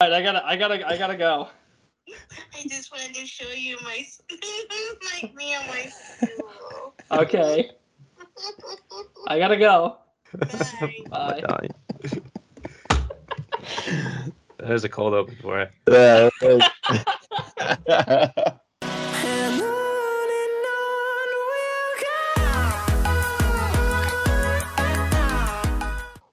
right, I gotta, I gotta, I gotta go. I just wanted to show you my like me on my stool. Okay, I gotta go. Bye. Bye. Dying. that was a cold open for it.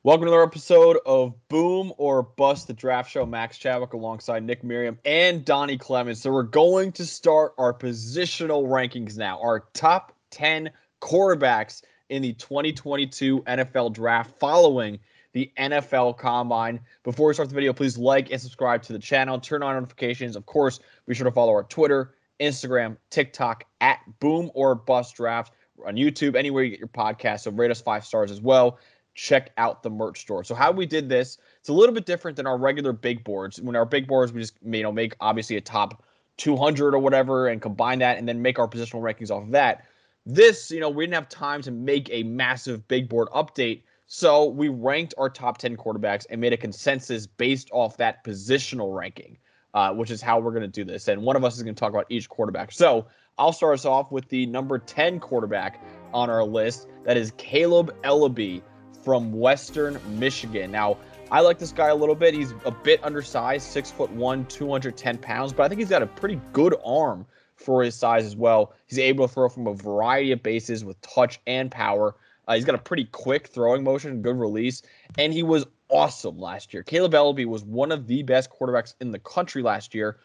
Welcome to another episode of Boom or Bust the Draft Show. Max Chadwick alongside Nick Miriam and Donnie Clemens. So we're going to start our positional rankings now. Our top 10 quarterbacks in the 2022 NFL Draft following the NFL Combine. Before we start the video, please like and subscribe to the channel. Turn on notifications. Of course, be sure to follow our Twitter, Instagram, TikTok at Boom or Bust Draft. On YouTube, anywhere you get your podcast. So rate us five stars as well check out the merch store. So how we did this, it's a little bit different than our regular big boards. When our big boards, we just you know make obviously a top 200 or whatever and combine that and then make our positional rankings off of that. This, you know, we didn't have time to make a massive big board update. So we ranked our top 10 quarterbacks and made a consensus based off that positional ranking, uh, which is how we're going to do this. And one of us is going to talk about each quarterback. So I'll start us off with the number 10 quarterback on our list. That is Kaleb Eleby from Western Michigan. Now, I like this guy a little bit. He's a bit undersized, six foot one, 210 pounds, but I think he's got a pretty good arm for his size as well. He's able to throw from a variety of bases with touch and power. Uh, he's got a pretty quick throwing motion, good release, and he was awesome last year. Kaleb Eleby was one of the best quarterbacks in the country last year,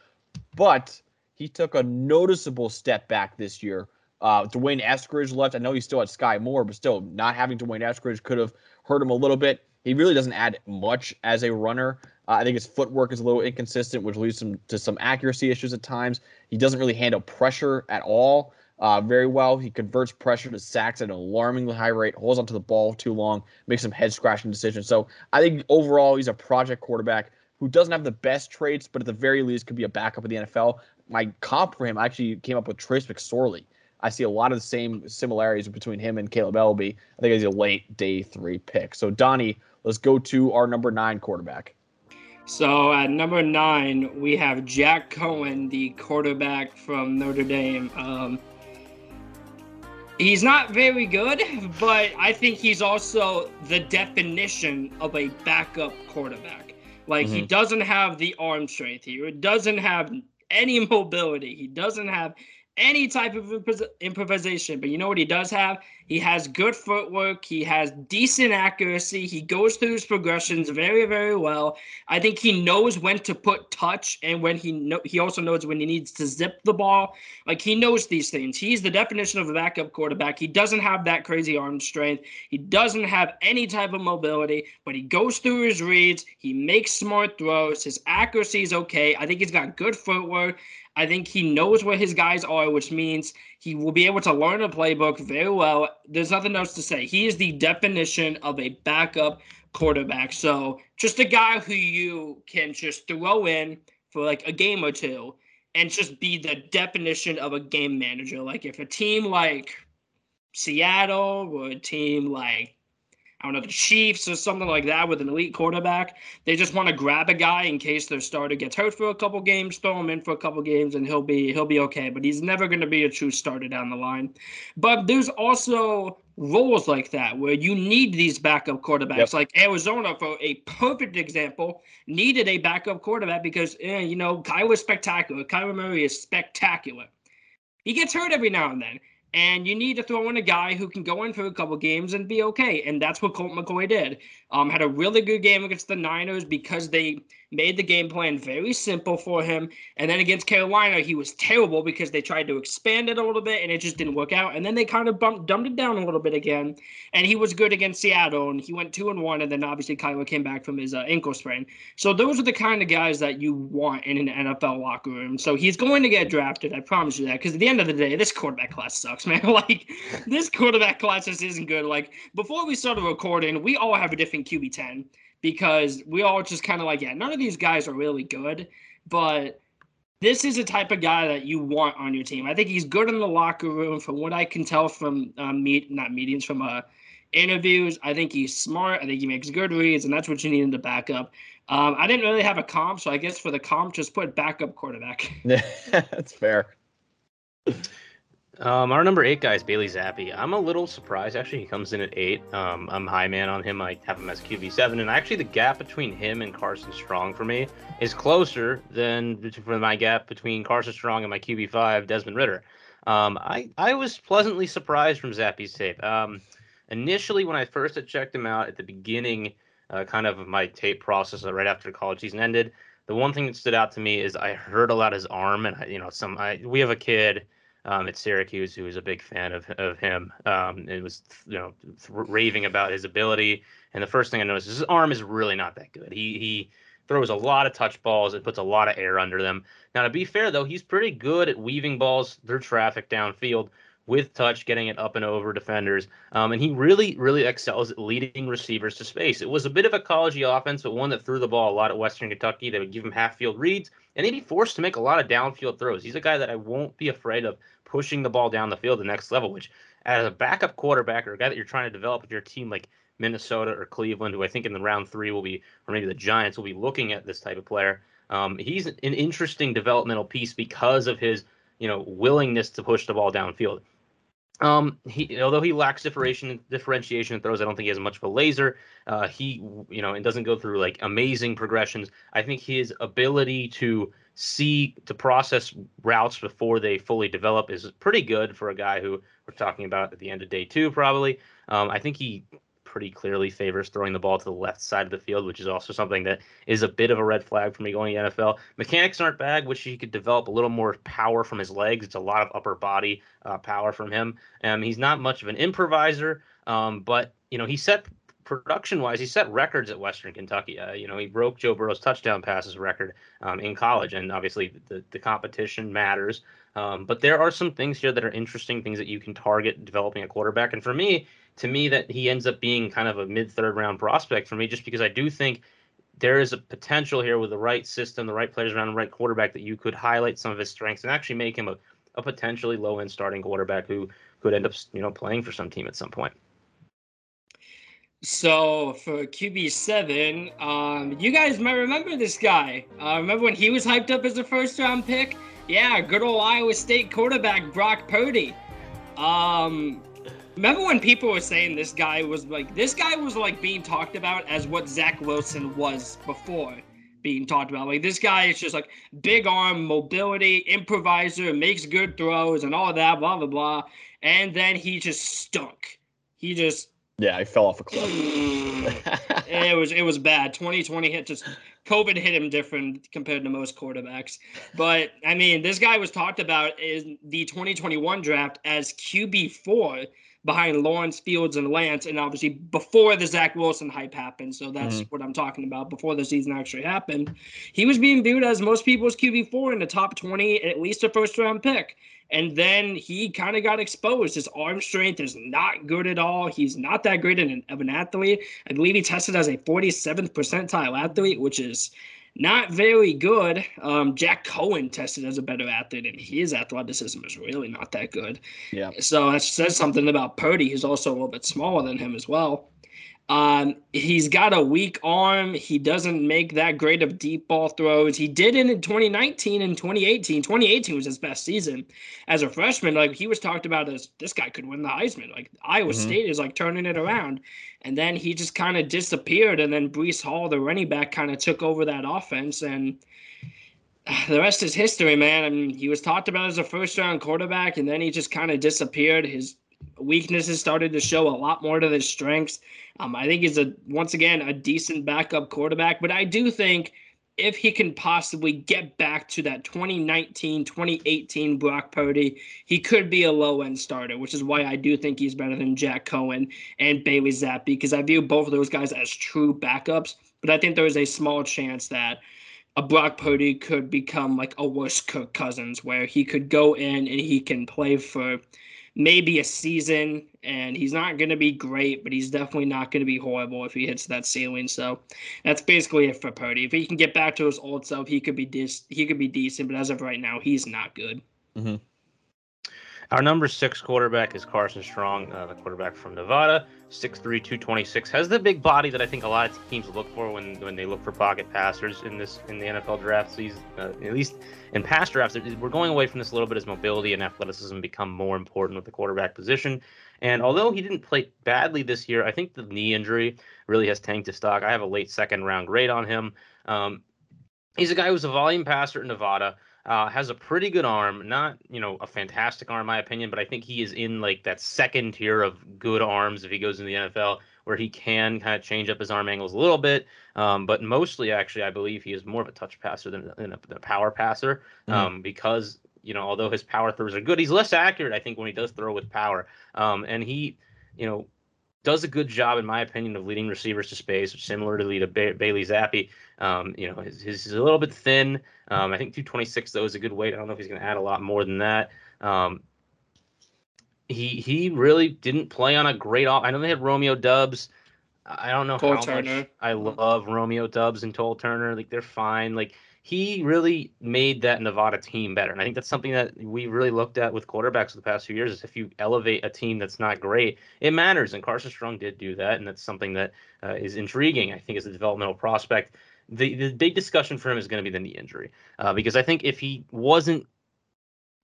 but he took a noticeable step back this year. Uh, D'Wayne Eskridge left. I know he's still at Skyy Moore, but still, not having D'Wayne Eskridge could have hurt him a little bit. He really doesn't add much as a runner. Uh, I think his footwork is a little inconsistent, which leads him to some accuracy issues at times. He doesn't really handle pressure at all uh, very well. He converts pressure to sacks at an alarmingly high rate, holds onto the ball too long, makes some head scratching decisions. So I think overall, he's a project quarterback who doesn't have the best traits, but at the very least could be a backup in the NFL. My comp for him I actually came up with Trace McSorley. I see a lot of the same similarities between him and Kaleb Eleby. I think he's a late day three pick. So Donnie, let's go to our number nine quarterback. So at number nine, we have Jack Coan, the quarterback from Notre Dame. Um, he's not very good, but I think he's also the definition of a backup quarterback. Like he Mhm. doesn't have the arm strength. He doesn't have any mobility. He doesn't have any type of improvisation. But you know what he does have? He has good footwork. He has decent accuracy. He goes through his progressions very, very well. I think he knows when to put touch and when he know he also knows when he needs to zip the ball. Like he knows these things. He's the definition of a backup quarterback. He doesn't have that crazy arm strength. He doesn't have any type of mobility, but he goes through his reads. He makes smart throws. His accuracy is okay. I think he's got good footwork. I think he knows where his guys are, which means he will be able to learn a playbook very well. There's nothing else to say. He is the definition of a backup quarterback. So just a guy who you can just throw in for like a game or two and just be the definition of a game manager. Like if a team like Seattle or a team like I don't know, the Chiefs or something like that with an elite quarterback. They just want to grab a guy in case their starter gets hurt for a couple games, throw him in for a couple games, and he'll be he'll be okay. But he's never going to be a true starter down the line. But there's also roles like that where you need these backup quarterbacks. Yep. Like Arizona, for a perfect example, needed a backup quarterback because eh, you know Kyler's spectacular. Kyler Murray is spectacular. He gets hurt every now and then. And you need to throw in a guy who can go in for a couple games and be okay. And that's what Colt McCoy did. Um, had a really good game against the Niners because they made the game plan very simple for him. And then against Carolina, he was terrible because they tried to expand it a little bit and it just didn't work out. And then they kind of bumped, dumbed it down a little bit again. And he was good against Seattle and he went two and one. And then obviously Kyler came back from his uh, ankle sprain. So those are the kind of guys that you want in an NFL locker room. So he's going to get drafted. I promise you that. Because at the end of the day, this quarterback class sucks, man. like this quarterback class just isn't good. Like before we started recording, we all have a different QB ten because we all just kind of like, yeah, none of these guys are really good, but this is the type of guy that you want on your team. I think he's good in the locker room, from what I can tell from um, meet not meetings from uh interviews. I think he's smart. I think he makes good reads, and that's what you need in the backup. Um, I didn't really have a comp, so I guess for the comp, just put backup quarterback. Yeah, That's fair. Um, our number eight guy is Bailey Zappe. I'm a little surprised actually. He comes in at eight. Um, I'm high man on him. I have him as QB seven, and actually the gap between him and Carson Strong for me is closer than for my gap between Carson Strong and my QB five Desmond Ridder. Um, I I was pleasantly surprised from Zappe's tape. Um, initially, when I first had checked him out at the beginning, uh, kind of my tape process uh, right after the college season ended, the one thing that stood out to me is I heard a lot his arm, and I, you know, some I, we have a kid um, at Syracuse who was a big fan of of him. Um, it was you know raving about his ability, and the first thing I noticed is his arm is really not that good. He he throws a lot of touch balls and puts a lot of air under them. Now to be fair though, he's pretty good at weaving balls through traffic downfield with touch, getting it up and over defenders. Um, and he really, really excels at leading receivers to space. It was a bit of a college offense, but one that threw the ball a lot at Western Kentucky. They would give him half field reads, and he'd be forced to make a lot of downfield throws. He's a guy that I won't be afraid of pushing the ball down the field the next level, which as a backup quarterback or a guy that you're trying to develop with your team like Minnesota or Cleveland, who I think in the round three will be, or maybe the Giants will be looking at this type of player. Um, he's an interesting developmental piece because of his, you know, willingness to push the ball downfield. Um, he although he lacks differentiation differentiation in throws, I don't think he has much of a laser. Uh, he you know and doesn't go through like amazing progressions. I think his ability to see to process routes before they fully develop is pretty good for a guy who we're talking about at the end of day two probably. Um, I think he pretty clearly favors throwing the ball to the left side of the field, which is also something that is a bit of a red flag for me going to NFL. Mechanics aren't bad, which he could develop a little more power from his legs. It's a lot of upper body uh, power from him. Um, he's not much of an improviser, um, but you know he set production wise, he set records at Western Kentucky. Uh, you know, he broke Joe Burrow's touchdown passes record um, in college, and obviously the, the competition matters. Um, but there are some things here that are interesting, things that you can target developing a quarterback. And for me, to me that he ends up being kind of a mid third round prospect for me, just because I do think there is a potential here with the right system, the right players around the right quarterback that you could highlight some of his strengths and actually make him a, a potentially low end starting quarterback who could end up you know playing for some team at some point. So for QB seven, um, you guys might remember this guy. Uh, remember when he was hyped up as a first round pick? Yeah, good old Iowa State quarterback Brock Purdy. Um, Remember when people were saying this guy was like this guy was like being talked about as what Zach Wilson was before being talked about. Like this guy is just like big arm, mobility, improviser, makes good throws and all that, blah blah blah. And then he just stunk. He just yeah, he fell off a cliff. it was it was bad. 2020 hit just COVID hit him different compared to most quarterbacks. But I mean, this guy was talked about in the 2021 draft as QB four behind Lawrence Fields and Lance, and obviously before the Zach Wilson hype happened. So that's mm-hmm. what I'm talking about. Before the season actually happened, he was being viewed as most people's QB four in the top 20, at least a first round pick. And then he kind of got exposed. His arm strength is not good at all. He's not that great an, of an athlete. I believe he tested as a 47th percentile athlete, which is not very good. Um, Jack Coan tested as a better athlete, and his athleticism is really not that good. Yeah. So that says something about Purdy. He's also a little bit smaller than him as well. Um, he's got a weak arm. He doesn't make that great of deep ball throws. He did it in 2019 and 2018. 2018 was his best season as a freshman. Like he was talked about as this guy could win the Heisman. Like Iowa mm-hmm. State is like turning it around. And then he just kind of disappeared. And then Breece Hall, the running back, kind of took over that offense. And the rest is history, man. I mean, he was talked about as a first round quarterback, and then he just kind of disappeared. His weaknesses started to show a lot more to his strengths. Um, I think he's a once again a decent backup quarterback, but I do think if he can possibly get back to that 2019, 2018 Brock Purdy, he could be a low end starter, which is why I do think he's better than Jack Coan and Bailey Zappe because I view both of those guys as true backups. But I think there is a small chance that a Brock Purdy could become like a worse Kirk Cousins, where he could go in and he can play for maybe a season, and he's not going to be great, but he's definitely not going to be horrible if he hits that ceiling. So that's basically it for Purdy. If he can get back to his old self, he could be dis- he could be decent, but as of right now, he's not good. Mm-hmm. Our number six quarterback is Carson Strong, uh, the quarterback from Nevada, 6'3", 226. Has the big body that I think a lot of teams look for when, when they look for pocket passers in this in the NFL draft season. Uh, at least in past drafts, we're going away from this a little bit as mobility and athleticism become more important with the quarterback position. And although he didn't play badly this year, I think the knee injury really has tanked his stock. I have a late second round grade on him. Um, he's a guy who's a volume passer in Nevada. Uh, has a pretty good arm, not you know a fantastic arm in my opinion, but I think he is in like that second tier of good arms if he goes in the NFL, where he can kind of change up his arm angles a little bit. Um, but mostly, actually, I believe he is more of a touch passer than, than, a, than a, power passer, mm-hmm. um, because you know although his power throws are good, he's less accurate. I think when he does throw with power, um, and he, you know, does a good job, in my opinion, of leading receivers to space, similar to ba- Bailey Zappe. Um, you know, his, his, a little bit thin. Um, I think 226 though is a good weight. I don't know if he's going to add a lot more than that. Um, he he really didn't play on a great off. I know they had Romeo Doubs. I don't know Cole how Turner. much I love Romeo Doubs and Cole Turner. Like they're fine. Like he really made that Nevada team better. And I think that's something that we really looked at with quarterbacks the past few years is if you elevate a team that's not great, it matters. And Carson Strong did do that. And that's something that uh, is intriguing, I think, as a developmental prospect. The, the big discussion for him is going to be the knee injury. Uh, because I think if he wasn't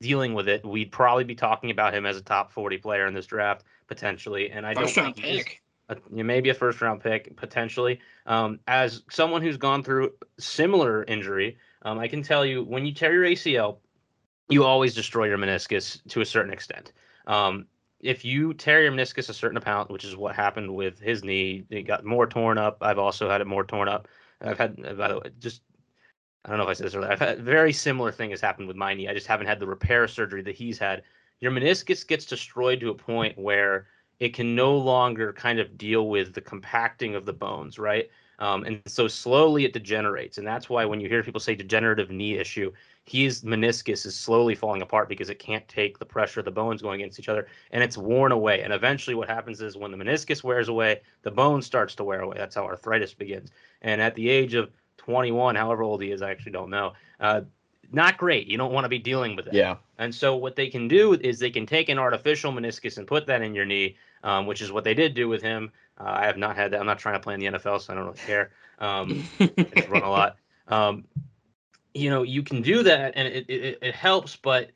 dealing with it, we'd probably be talking about him as a top 40 player in this draft, potentially. And I First don't think pick a, maybe a first round pick potentially. Um, as someone who's gone through similar injury, um, I can tell you when you tear your ACL, you always destroy your meniscus to a certain extent. Um, if you tear your meniscus a certain amount, which is what happened with his knee, it got more torn up. I've also had it more torn up. I've had, by the way, just I don't know if I said this earlier. I've had a very similar thing has happened with my knee. I just haven't had the repair surgery that he's had. Your meniscus gets destroyed to a point where it can no longer kind of deal with the compacting of the bones, right? Um, and so slowly it degenerates. And that's why when you hear people say degenerative knee issue, his meniscus is slowly falling apart because it can't take the pressure of the bones going against each other and it's worn away. And eventually what happens is when the meniscus wears away, the bone starts to wear away. That's how arthritis begins. And at the age of 21, however old he is, I actually don't know. Uh, not great. You don't want to be dealing with it. Yeah. And so what they can do is they can take an artificial meniscus and put that in your knee, um, which is what they did do with him. Uh, I have not had that. I'm not trying to play in the NFL, so I don't really care. Um, I run a lot. Um, you know, you can do that, and it, it, it helps, but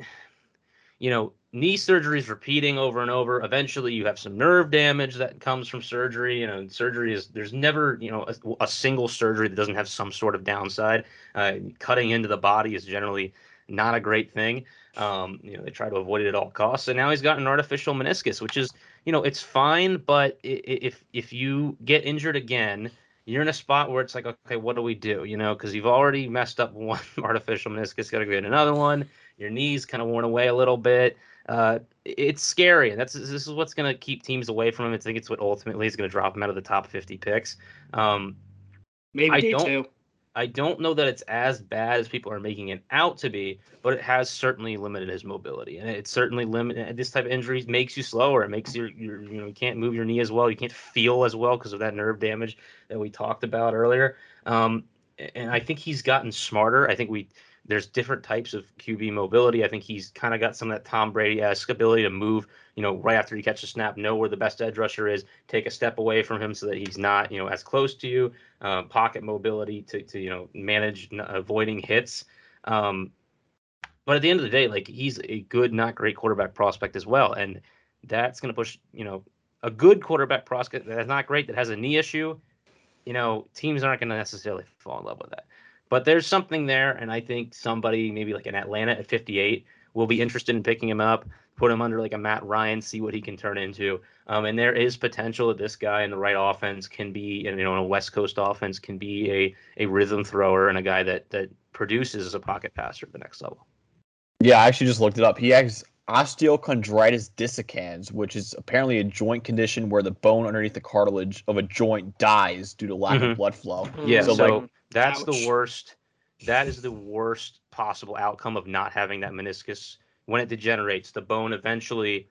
you know, knee surgeries repeating over and over. Eventually, you have some nerve damage that comes from surgery. You know, surgery is there's never you know a, a single surgery that doesn't have some sort of downside. Uh, cutting into the body is generally not a great thing. Um, you know, they try to avoid it at all costs. And now he's got an artificial meniscus, which is you know it's fine, but if if you get injured again. You're in a spot where it's like, okay, what do we do? You know, because you've already messed up one artificial meniscus, got to get another one. Your knees kind of worn away a little bit uh, it's scary. And that's this is what's going to keep teams away from him. I think it's what ultimately is going to drop him out of the top 50 picks. Um, Maybe I don't, too. I don't know that it's as bad as people are making it out to be, but it has certainly limited his mobility, and it certainly limited. This type of injury makes you slower. It makes your, your you know you can't move your knee as well. You can't feel as well because of that nerve damage that we talked about earlier. Um, and I think he's gotten smarter. I think we there's different types of QB mobility. I think he's kind of got some of that Tom Brady esque ability to move, you know, right after you catch the snap, know where the best edge rusher is, take a step away from him so that he's not, you know, as close to you. Uh, pocket mobility to, to, you know, manage avoiding hits. Um, but at the end of the day, like he's a good, not great quarterback prospect as well, and that's going to push, you know, a good quarterback prospect that's not great that has a knee issue. You know, teams aren't going to necessarily fall in love with that. But there's something there, and I think somebody, maybe like an Atlanta at 58, will be interested in picking him up, put him under like a Matt Ryan, see what he can turn into. Um, and there is potential that this guy in the right offense can be, you know, in a West Coast offense, can be a a rhythm thrower and a guy that that produces as a pocket passer at the next level. Yeah, I actually just looked it up. He has osteochondritis dissecans, which is apparently a joint condition where the bone underneath the cartilage of a joint dies due to lack mm-hmm. of blood flow. Yeah, so, so like that's Ouch. the worst. That is the worst possible outcome of not having that meniscus when it degenerates. The bone eventually,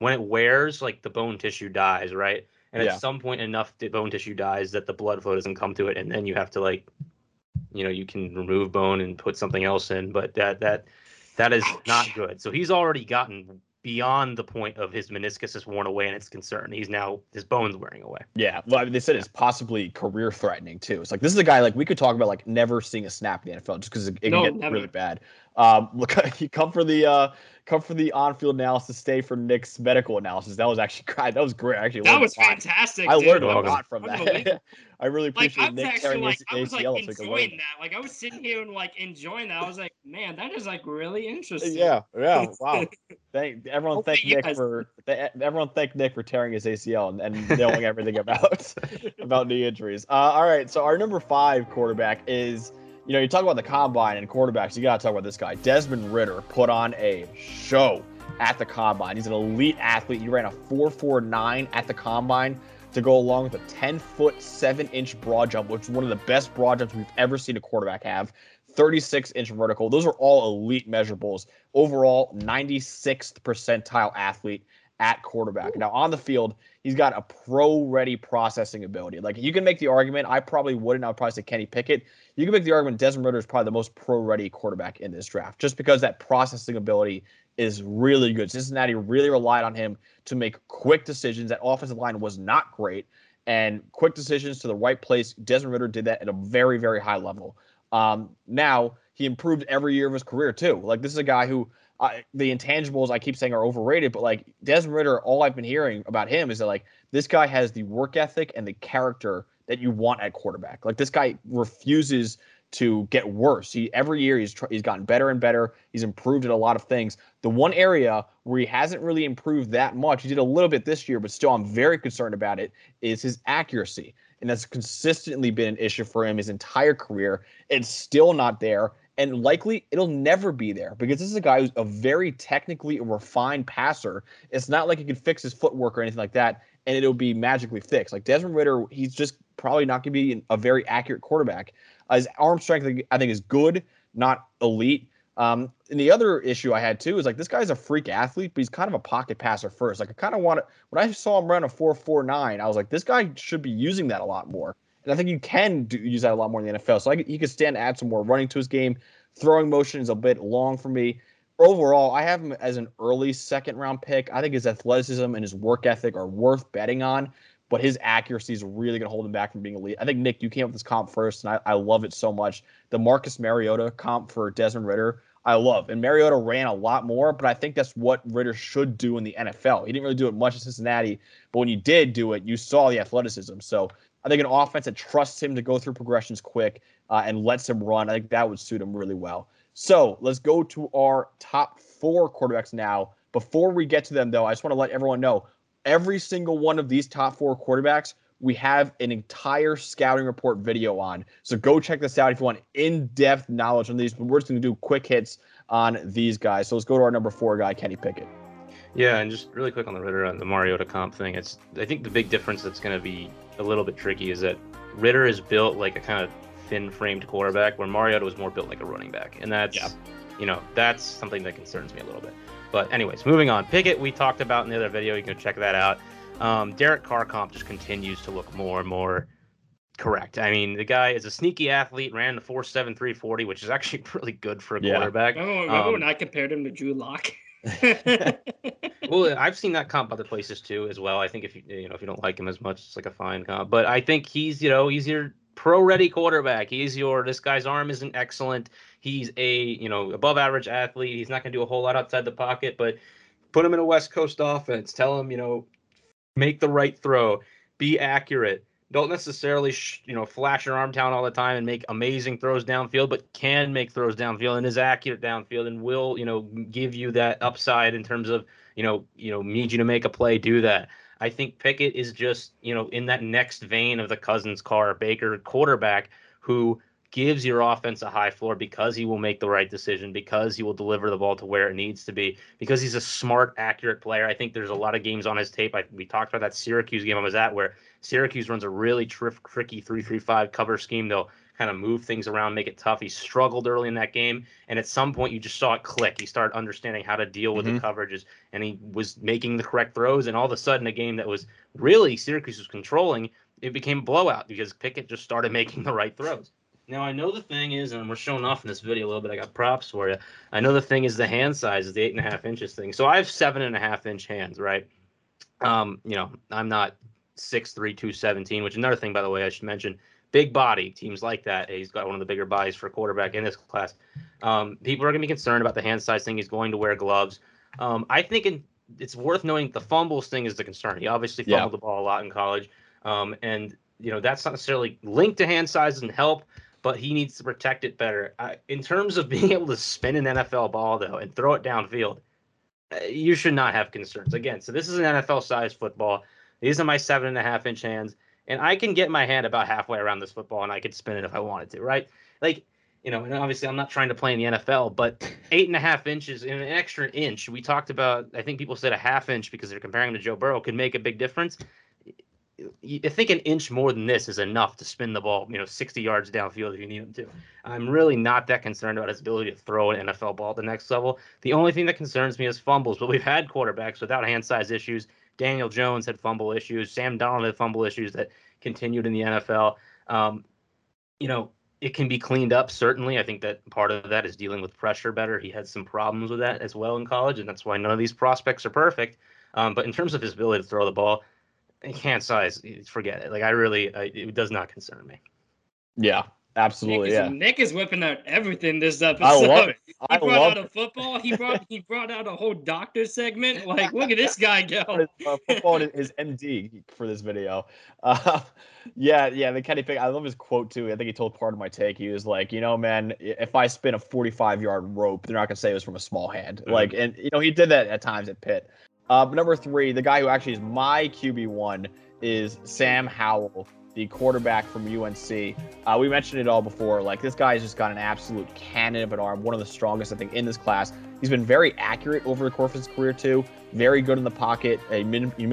when it wears, like the bone tissue dies, right? And yeah. at some point, enough bone tissue dies that the blood flow doesn't come to it, and then you have to like, you know, you can remove bone and put something else in. But that that That is not good. So he's already gotten beyond the point of his meniscus is worn away and it's concerned. He's now his bones wearing away. Yeah, well, I mean, they said it's possibly career threatening too. It's like this is a guy like we could talk about like never seeing a snap in the NFL just because it, it No, can get never. really bad. Um, look, you come for the uh, come for the on-field analysis, stay for Nick's medical analysis. That was actually great. That was great. I actually, That was fantastic. I dude. learned a lot from that. I really Like appreciate I was Nick actually tearing like his I was like ACL. so I enjoying that. Like I was sitting here and like enjoying that. I was like, man, that is like really interesting. Yeah, yeah, wow. Thank everyone. Thank Nick guys- for th- everyone. Thank Nick for tearing his ACL and, and knowing everything about about knee injuries. Uh, all right, so our number five quarterback is you know you talk about the combine and quarterbacks. You got to talk about this guy, Desmond Ridder. Put on a show at the combine. He's an elite athlete. He ran a four four nine at the combine to go along with a 10 foot 7 inch broad jump, which is one of the best broad jumps we've ever seen a quarterback have. 36 inch vertical. Those are all elite measurables. Overall, 96th percentile athlete at quarterback. Now, on the field, he's got a pro ready processing ability. Like, you can make the argument, I probably wouldn't, I would probably say Kenny Pickett. You can make the argument Desmond Ridder is probably the most pro ready quarterback in this draft just because that processing ability is really good. Cincinnati really relied on him to make quick decisions. That offensive line was not great, and quick decisions to the right place. Desmond Ridder did that at a very, very high level. Um, now he improved every year of his career too. Like this is a guy who uh, the intangibles I keep saying are overrated, but like Desmond Ridder, all I've been hearing about him is that like this guy has the work ethic and the character that you want at quarterback. Like this guy refuses to get worse. He every year he's tr- he's gotten better and better. He's improved at a lot of things. The one area where he hasn't really improved that much, he did a little bit this year, but still I'm very concerned about it, is his accuracy. And that's consistently been an issue for him his entire career. It's still not there. And likely it'll never be there because this is a guy who's a very technically refined passer. It's not like he can fix his footwork or anything like that, and it'll be magically fixed. Like Desmond Ridder, he's just probably not going to be a very accurate quarterback. Uh, his arm strength, I think, is good, not elite. Um, and the other issue I had too is like this guy's a freak athlete, but he's kind of a pocket passer first. Like I kind of want to when I saw him run a four four nine, I was like, this guy should be using that a lot more. And I think you can do, use that a lot more in the NFL. So I, he could stand to add some more running to his game. Throwing motion is a bit long for me. Overall, I have him as an early second round pick. I think his athleticism and his work ethic are worth betting on, but his accuracy is really going to hold him back from being elite. I think, Nick, you came up with this comp first, and I, I love it so much. The Marcus Mariota comp for Desmond Ridder, I love. And Mariota ran a lot more, but I think that's what Ridder should do in the NFL. He didn't really do it much in Cincinnati, but when you did do it, you saw the athleticism. So I think an offense that trusts him to go through progressions quick uh, and lets him run, I think that would suit him really well. So let's go to our top four quarterbacks now. Before we get to them, though, I just want to let everyone know every single one of these top four quarterbacks, we have an entire scouting report video on. So go check this out if you want in depth knowledge on these. But we're just going to do quick hits on these guys. So let's go to our number four guy, Kenny Pickett. Yeah, and just really quick on the Ridder and the Mariota comp thing. It's I think the big difference that's going to be a little bit tricky is that Ridder is built like a kind of thin-framed quarterback, where Mariota was more built like a running back, and that's Yeah. you know that's something that concerns me a little bit. But anyways, moving on. Pickett we talked about in the other video. You can check that out. Um, Derek Carr comp just continues to look more and more correct. I mean, the guy is a sneaky athlete, ran the four seven three forty, which is actually really good for a Yeah. quarterback. Remember, remember Um, when I compared him to Drew Lock? well, I've seen that comp other places too, as well. I think if you you know if you don't like him as much, it's like a fine comp. But I think he's you know he's your pro ready quarterback. He's your this guy's arm isn't excellent. He's a you know above average athlete. He's not going to do a whole lot outside the pocket, but put him in a West Coast offense. Tell him you know make the right throw, be accurate. Don't necessarily sh- you know flash your arm down all the time and make amazing throws downfield, but can make throws downfield and is accurate downfield and will you know give you that upside in terms of you know you know need you to make a play, do that. I think Pickett is just you know in that next vein of the Cousins, Carr, Baker quarterback who gives your offense a high floor because he will make the right decision, because he will deliver the ball to where it needs to be, because he's a smart, accurate player. I think there's a lot of games on his tape. I, we talked about that Syracuse game I was at where Syracuse runs a really tri- tricky 3-3-5 cover scheme. They'll kind of move things around, make it tough. He struggled early in that game, and at some point you just saw it click. He started understanding how to deal with Mhm. the coverages, and he was making the correct throws. And all of a sudden, a game that was really Syracuse was controlling, it became a blowout because Pickett just started making the right throws. Now I know the thing is, and we're showing off in this video a little bit. I got props for you. I know the thing is the hand size is the eight and a half inches thing. So I have seven and a half inch hands, right? Um, you know, I'm not six three two seventeen, which another thing by the way I should mention. Big body teams like that. He's got one of the bigger bodies for a quarterback in this class. Um, people are going to be concerned about the hand size thing. He's going to wear gloves. Um, I think in, it's worth knowing the fumbles thing is the concern. He obviously fumbled Yeah. the ball a lot in college, um, and you know that's not necessarily linked to hand size and help but he needs to protect it better. Uh, in terms of being able to spin an NFL ball though and throw it downfield, uh, you should not have concerns. Again, so this is an NFL size football. These are my seven and a half inch hands, and I can get my hand about halfway around this football and I could spin it if I wanted to, right? Like, you know, and obviously I'm not trying to play in the NFL, but eight and a half inches and an extra inch. We talked about, I think people said a half inch because they're comparing to Joe Burrow could make a big difference. I think an inch more than this is enough to spin the ball, you know, 60 yards downfield if you need him to. I'm really not that concerned about his ability to throw an NFL ball at the next level. The only thing that concerns me is fumbles, but we've had quarterbacks without hand size issues. Daniel Jones had fumble issues. Sam Darnold had fumble issues that continued in the NFL. Um, you know, it can be cleaned up, certainly. I think that part of that is dealing with pressure better. He had some problems with that as well in college, and that's why none of these prospects are perfect. Um, but in terms of his ability to throw the ball, hand size, forget it. Like, I really, I, it does not concern me. Yeah, absolutely. Nick is, Yeah, Nick is whipping out everything this episode. I love it. He brought love out a football. He brought he brought out a whole doctor segment. Like, look at this guy go. His, uh, football his MD for this video. Uh, yeah, yeah, the Kenny Pick. I love his quote too. I think he told part of my take. He was like, you know, man, if I spin a 45 yard rope, they're not gonna say it was from a small hand. Mhm. Like, and you know, he did that at times at Pitt. Uh, but number three, the guy who actually is my QB one is Sam Howell, the quarterback from UNC. Uh, we mentioned it all before. Like this guy's just got an absolute cannon of an arm, one of the strongest I think in this class. He's been very accurate over the course of his career too. Very good in the pocket. He manip- he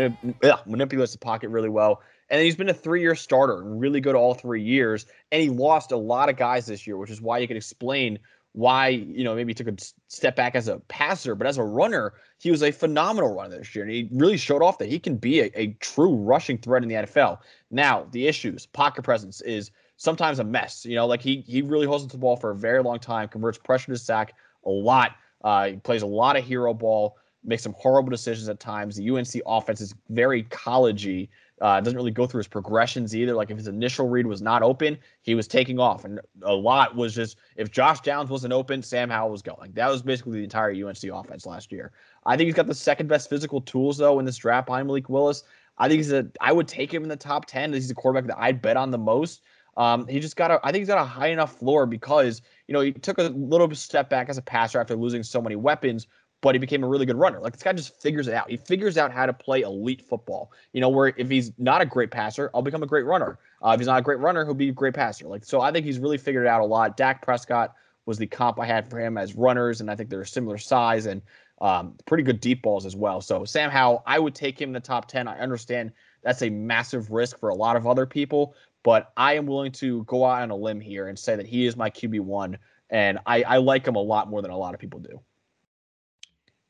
manipulates the pocket really well. And he's been a three-year starter really good all three years. And he lost a lot of guys this year, which is why you can explain why you know maybe he took a step back as a passer, but as a runner, he was a phenomenal runner this year, and he really showed off that he can be a, a true rushing threat in the NFL. Now, the issues, pocket presence is sometimes a mess. You know, like he he really holds the ball for a very long time, converts pressure to sack a lot. Uh, he plays a lot of hero ball, makes some horrible decisions at times. The UNC offense is very collegey. Uh, doesn't really go through his progressions either. Like if his initial read was not open, he was taking off, and a lot was just if Josh Downs wasn't open, Sam Howell was going. That was basically the entire UNC offense last year. I think he's got the second best physical tools though in this draft behind Malik Willis. I think he's a. I would take him in the top ten. He's the quarterback that I'd bet on the most. Um, he just got a. I think he's got a high enough floor because you know he took a little step back as a passer after losing so many weapons, but he became a really good runner. Like this guy just figures it out. He figures out how to play elite football. You know, where if he's not a great passer, I'll become a great runner. Uh, if he's not a great runner, he'll be a great passer. Like so, I think he's really figured it out a lot. Dak Prescott was the comp I had for him as runners, and I think they're a similar size and um, pretty good deep balls as well. So Sam Howell, I would take him in the top ten. I understand that's a massive risk for a lot of other people, but I am willing to go out on a limb here and say that he is my QB one, and I, I like him a lot more than a lot of people do.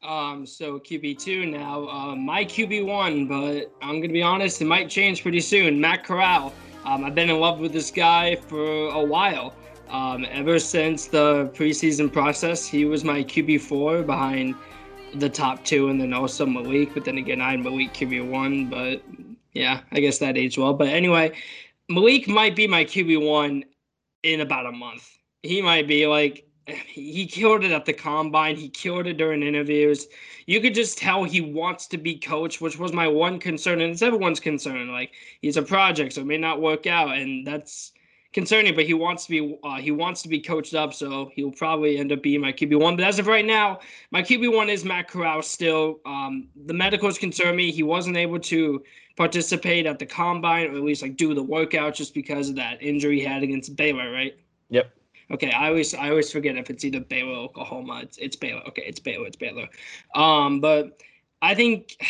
Um, so QB two now. Uh, my QB one, but I'm gonna be honest, it might change pretty soon. Matt Corral. Um, I've been in love with this guy for a while. Um, ever since the preseason process, he was my QB four behind the top two, and then also Malik. But then again, I had Malik QB one. But yeah, I guess that aged well. But anyway, Malik might be my QB one in about a month. He might be like he killed it at the combine. He killed it during interviews. You could just tell he wants to be coached, which was my one concern, and it's everyone's concern. Like he's a project, so it may not work out, and that's concerning. But he wants to be uh, he wants to be coached up, so he'll probably end up being my QB one. But as of right now, my QB one is Matt Corral. Still, um, the medicals concern me. He wasn't able to participate at the combine, or at least like do the workout, just because of that injury he had against Baylor, right? Yep. Okay, I always I always forget if it's either Baylor or Oklahoma. It's it's Baylor. Okay, it's Baylor. It's Baylor. Um, but I think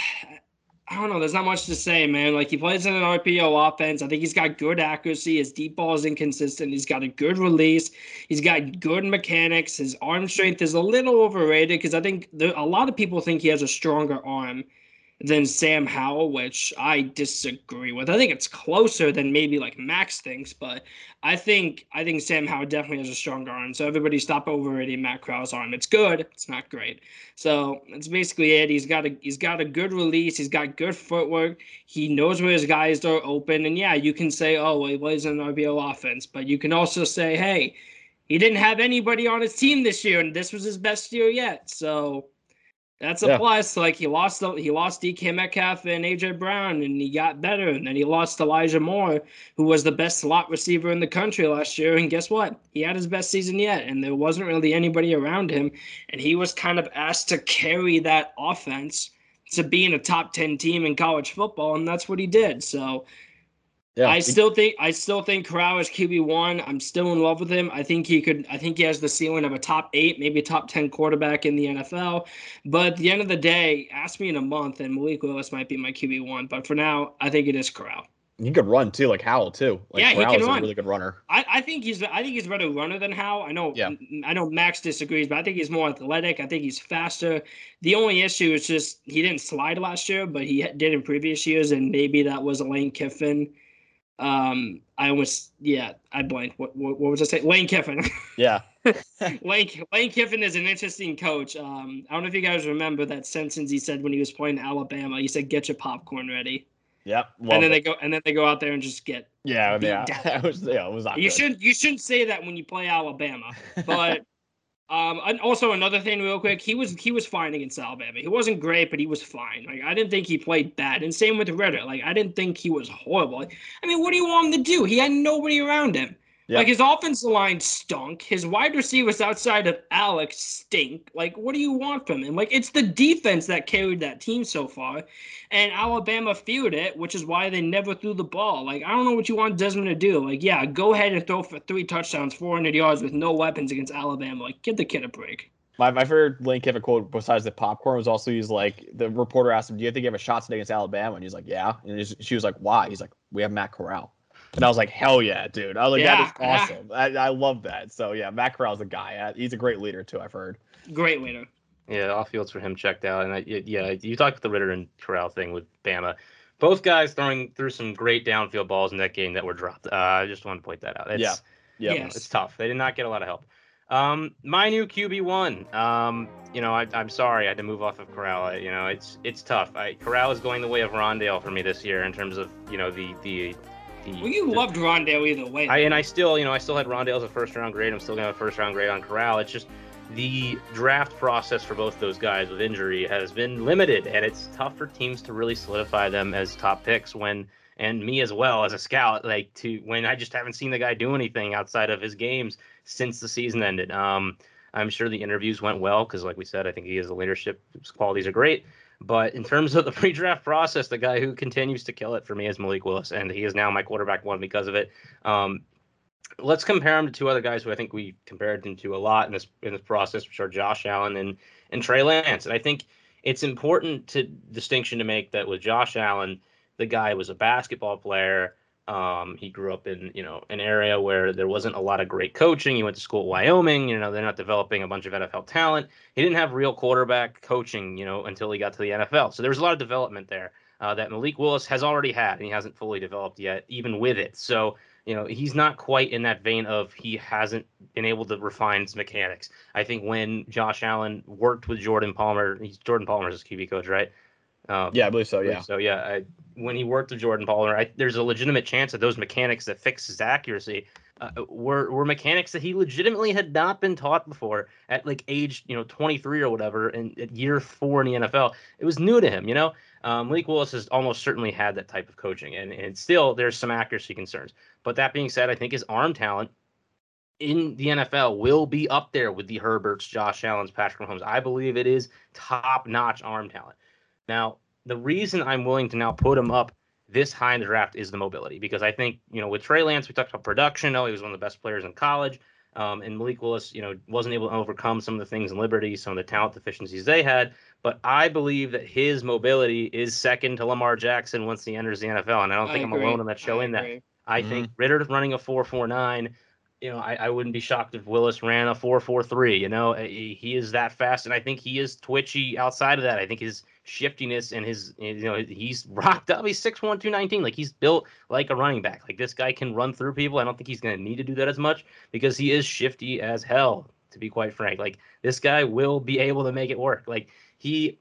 I don't know. There's not much to say, man. Like he plays in an RPO offense. I think he's got good accuracy. His deep ball is inconsistent. He's got a good release. He's got good mechanics. His arm strength is a little overrated because I think there, a lot of people think he has a stronger arm than Sam Howell, which I disagree with. I think it's closer than maybe like Max thinks, but I think I think Sam Howell definitely has a stronger arm. So everybody stop overrating Matt Corral's arm. It's good, it's not great. So that's basically it. He's got a he's got a good release. He's got good footwork. He knows where his guys are open. And yeah, you can say, oh, well, he an RPO offense, but you can also say, hey, he didn't have anybody on his team this year, and this was his best year yet. So that's a yeah. plus. Like he lost he lost DK Metcalf and AJ Brown, and he got better. And then he lost Elijah Moore, who was the best slot receiver in the country last year. And guess what? He had his best season yet, and there wasn't really anybody around him. And he was kind of asked to carry that offense to being a top ten team in college football, and that's what he did. So yeah. I still think I still think Corral is QB one. I'm still in love with him. I think he could. I think he has the ceiling of a top eight, maybe top ten quarterback in the NFL. But at the end of the day, ask me in a month, and Malik Willis might be my QB one. But for now, I think it is Corral. He could run too, like Howell too. Like yeah, Corral he can run. a really good runner. I, I think he's I think he's a better runner than Howell. I know. Yeah. I know Max disagrees, but I think he's more athletic. I think he's faster. The only issue is just he didn't slide last year, but he did in previous years, and maybe that was a Lane Kiffin um, I almost yeah, I blanked. What, what, what was I saying? Lane Kiffin. Yeah. Lane Lane Kiffin is an interesting coach. Um, I don't know if you guys remember that sentence he said when he was playing Alabama. He said, "Get your popcorn ready." Yep. And then it. they go and then they go out there and just get yeah yeah. It was yeah it was not. You good. should you shouldn't say that when you play Alabama, but um, and also another thing, real quick, he was he was fine against Alabama. He wasn't great, but he was fine. Like I didn't think he played bad. And same with Ridder. Like I didn't think he was horrible. I mean, what do you want him to do? He had nobody around him. Yep. Like his offensive line stunk. His wide receivers outside of Alex stink. Like, what do you want from him? Like, it's the defense that carried that team so far. And Alabama feared it, which is why they never threw the ball. Like, I don't know what you want Desmond to do. Like, yeah, go ahead and throw for three touchdowns, 400 yards with no weapons against Alabama. Like, give the kid a break. My, my favorite Lane Kiffin quote besides the popcorn was also he's like the reporter asked him, "Do you think you have a shot today against Alabama?" And he's like, "Yeah." And she was like, "Why?" He's like, "We have Matt Corral." And I was like, hell yeah, dude. I was like, yeah, that is awesome. Yeah. I, I love that. So yeah, Matt Corral's a guy. He's a great leader too. I've heard. Great leader. Yeah, off fields for him checked out, and I, yeah, you talked about the Ridder and Corral thing with Bama. Both guys throwing through some great downfield balls in that game that were dropped. Uh, I just want to point that out. It's, yeah, yeah, yes. it's tough. They did not get a lot of help. Um, my new QB one. Um, you know, I, am sorry I had to move off of Corral. You know, it's it's tough. I, Corral is going the way of Rondale for me this year in terms of you know the the the, well, you the, loved Rondale either way. I, and I still, you know, I still had Rondale as a first round grade. I'm still gonna have a first round grade on Corral. It's just the draft process for both those guys with injury has been limited, and it's tough for teams to really solidify them as top picks when, and me as well as a scout, like to when I just haven't seen the guy do anything outside of his games since the season ended. Um, I'm sure the interviews went well because, like we said, I think he has the leadership qualities are great. But in terms of the pre-draft process, the guy who continues to kill it for me is Malik Willis, and he is now my quarterback one because of it. Um, let's compare him to two other guys who I think we compared him to a lot in this in this process, which are Josh Allen and and Trey Lance. And I think it's important to distinction to make that with Josh Allen, the guy was a basketball player um, he grew up in you know an area where there wasn't a lot of great coaching. He went to school at Wyoming. You know they're not developing a bunch of NFL talent. He didn't have real quarterback coaching. You know until he got to the NFL. So there was a lot of development there uh, that Malik Willis has already had, and he hasn't fully developed yet, even with it. So you know he's not quite in that vein of he hasn't been able to refine his mechanics. I think when Josh Allen worked with Jordan Palmer, he's Jordan Palmer's QB coach, right? Um, yeah, I believe so. Yeah. So yeah, I, when he worked with Jordan Palmer, I, there's a legitimate chance that those mechanics that fix his accuracy uh, were were mechanics that he legitimately had not been taught before at like age you know 23 or whatever, and at year four in the NFL, it was new to him. You know, um, Malik Willis has almost certainly had that type of coaching, and and still there's some accuracy concerns. But that being said, I think his arm talent in the NFL will be up there with the Herberts, Josh Allen's, Patrick Mahomes. I believe it is top notch arm talent. Now, the reason I'm willing to now put him up this high in the draft is the mobility because I think, you know, with Trey Lance, we talked about production. Oh, he was one of the best players in college. Um, and Malik Willis, you know, wasn't able to overcome some of the things in Liberty, some of the talent deficiencies they had. But I believe that his mobility is second to Lamar Jackson once he enters the NFL. And I don't think I am alone on that showing that. I mm-hmm. think Ridder running a 4.49 you know, I, I wouldn't be shocked if Willis ran a four four three. You know, he, he is that fast, and I think he is twitchy outside of that. I think his shiftiness and his you know he's rocked up. He's 6'1", 219. Like he's built like a running back. Like this guy can run through people. I don't think he's going to need to do that as much because he is shifty as hell. To be quite frank, like this guy will be able to make it work. Like he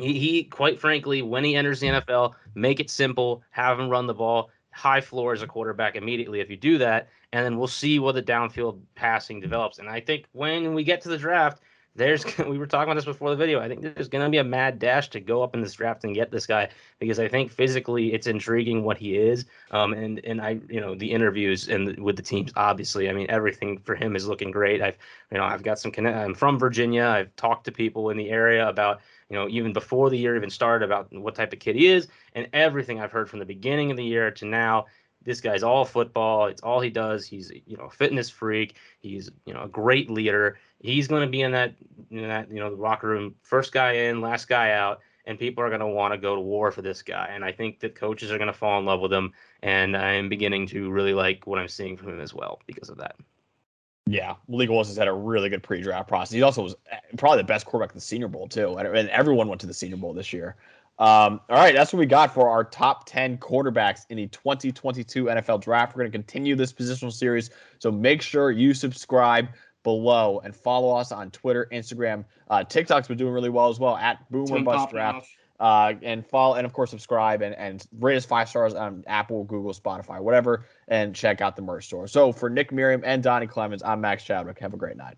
he, he quite frankly, when he enters the NFL, make it simple, have him run the ball, high floor as a quarterback immediately if you do that, and then we'll see what the downfield passing develops. And I think when we get to the draft, there's we were talking about this before the video. I think there's going to be a mad dash to go up in this draft and get this guy because I think physically it's intriguing what he is. Um, and and I you know the interviews and with the teams obviously I mean everything for him is looking great. I've you know I've got some connect. I'm from Virginia. I've talked to people in the area about you know even before the year even started about what type of kid he is and everything I've heard from the beginning of the year to now this guy's all football. It's all he does. He's you know a fitness freak. He's you know a great leader. He's going to be in that in that you know the locker room, first guy in, last guy out, and people are going to want to go to war for this guy. And I think that coaches are going to fall in love with him. And I'm beginning to really like what I'm seeing from him as well because of that. Yeah, Malik Willis has had a really good pre-draft process. He also was eh, probably the best quarterback in the Senior Bowl too, and everyone went to the Senior Bowl this year. Um, all right, that's what we got for our top 10 quarterbacks in the 2022 NFL draft. We're going to continue this positional series. So make sure you subscribe below and follow us on Twitter, Instagram. Uh, TikTok's been doing really well as well at Boomer Bust Draft. Uh, and follow and of course subscribe and, and rate us five stars on Apple, Google, Spotify, whatever, and check out the merch store. So for Nick Miriam and Donnie Clemens, I'm Max Chadwick. Have a great night.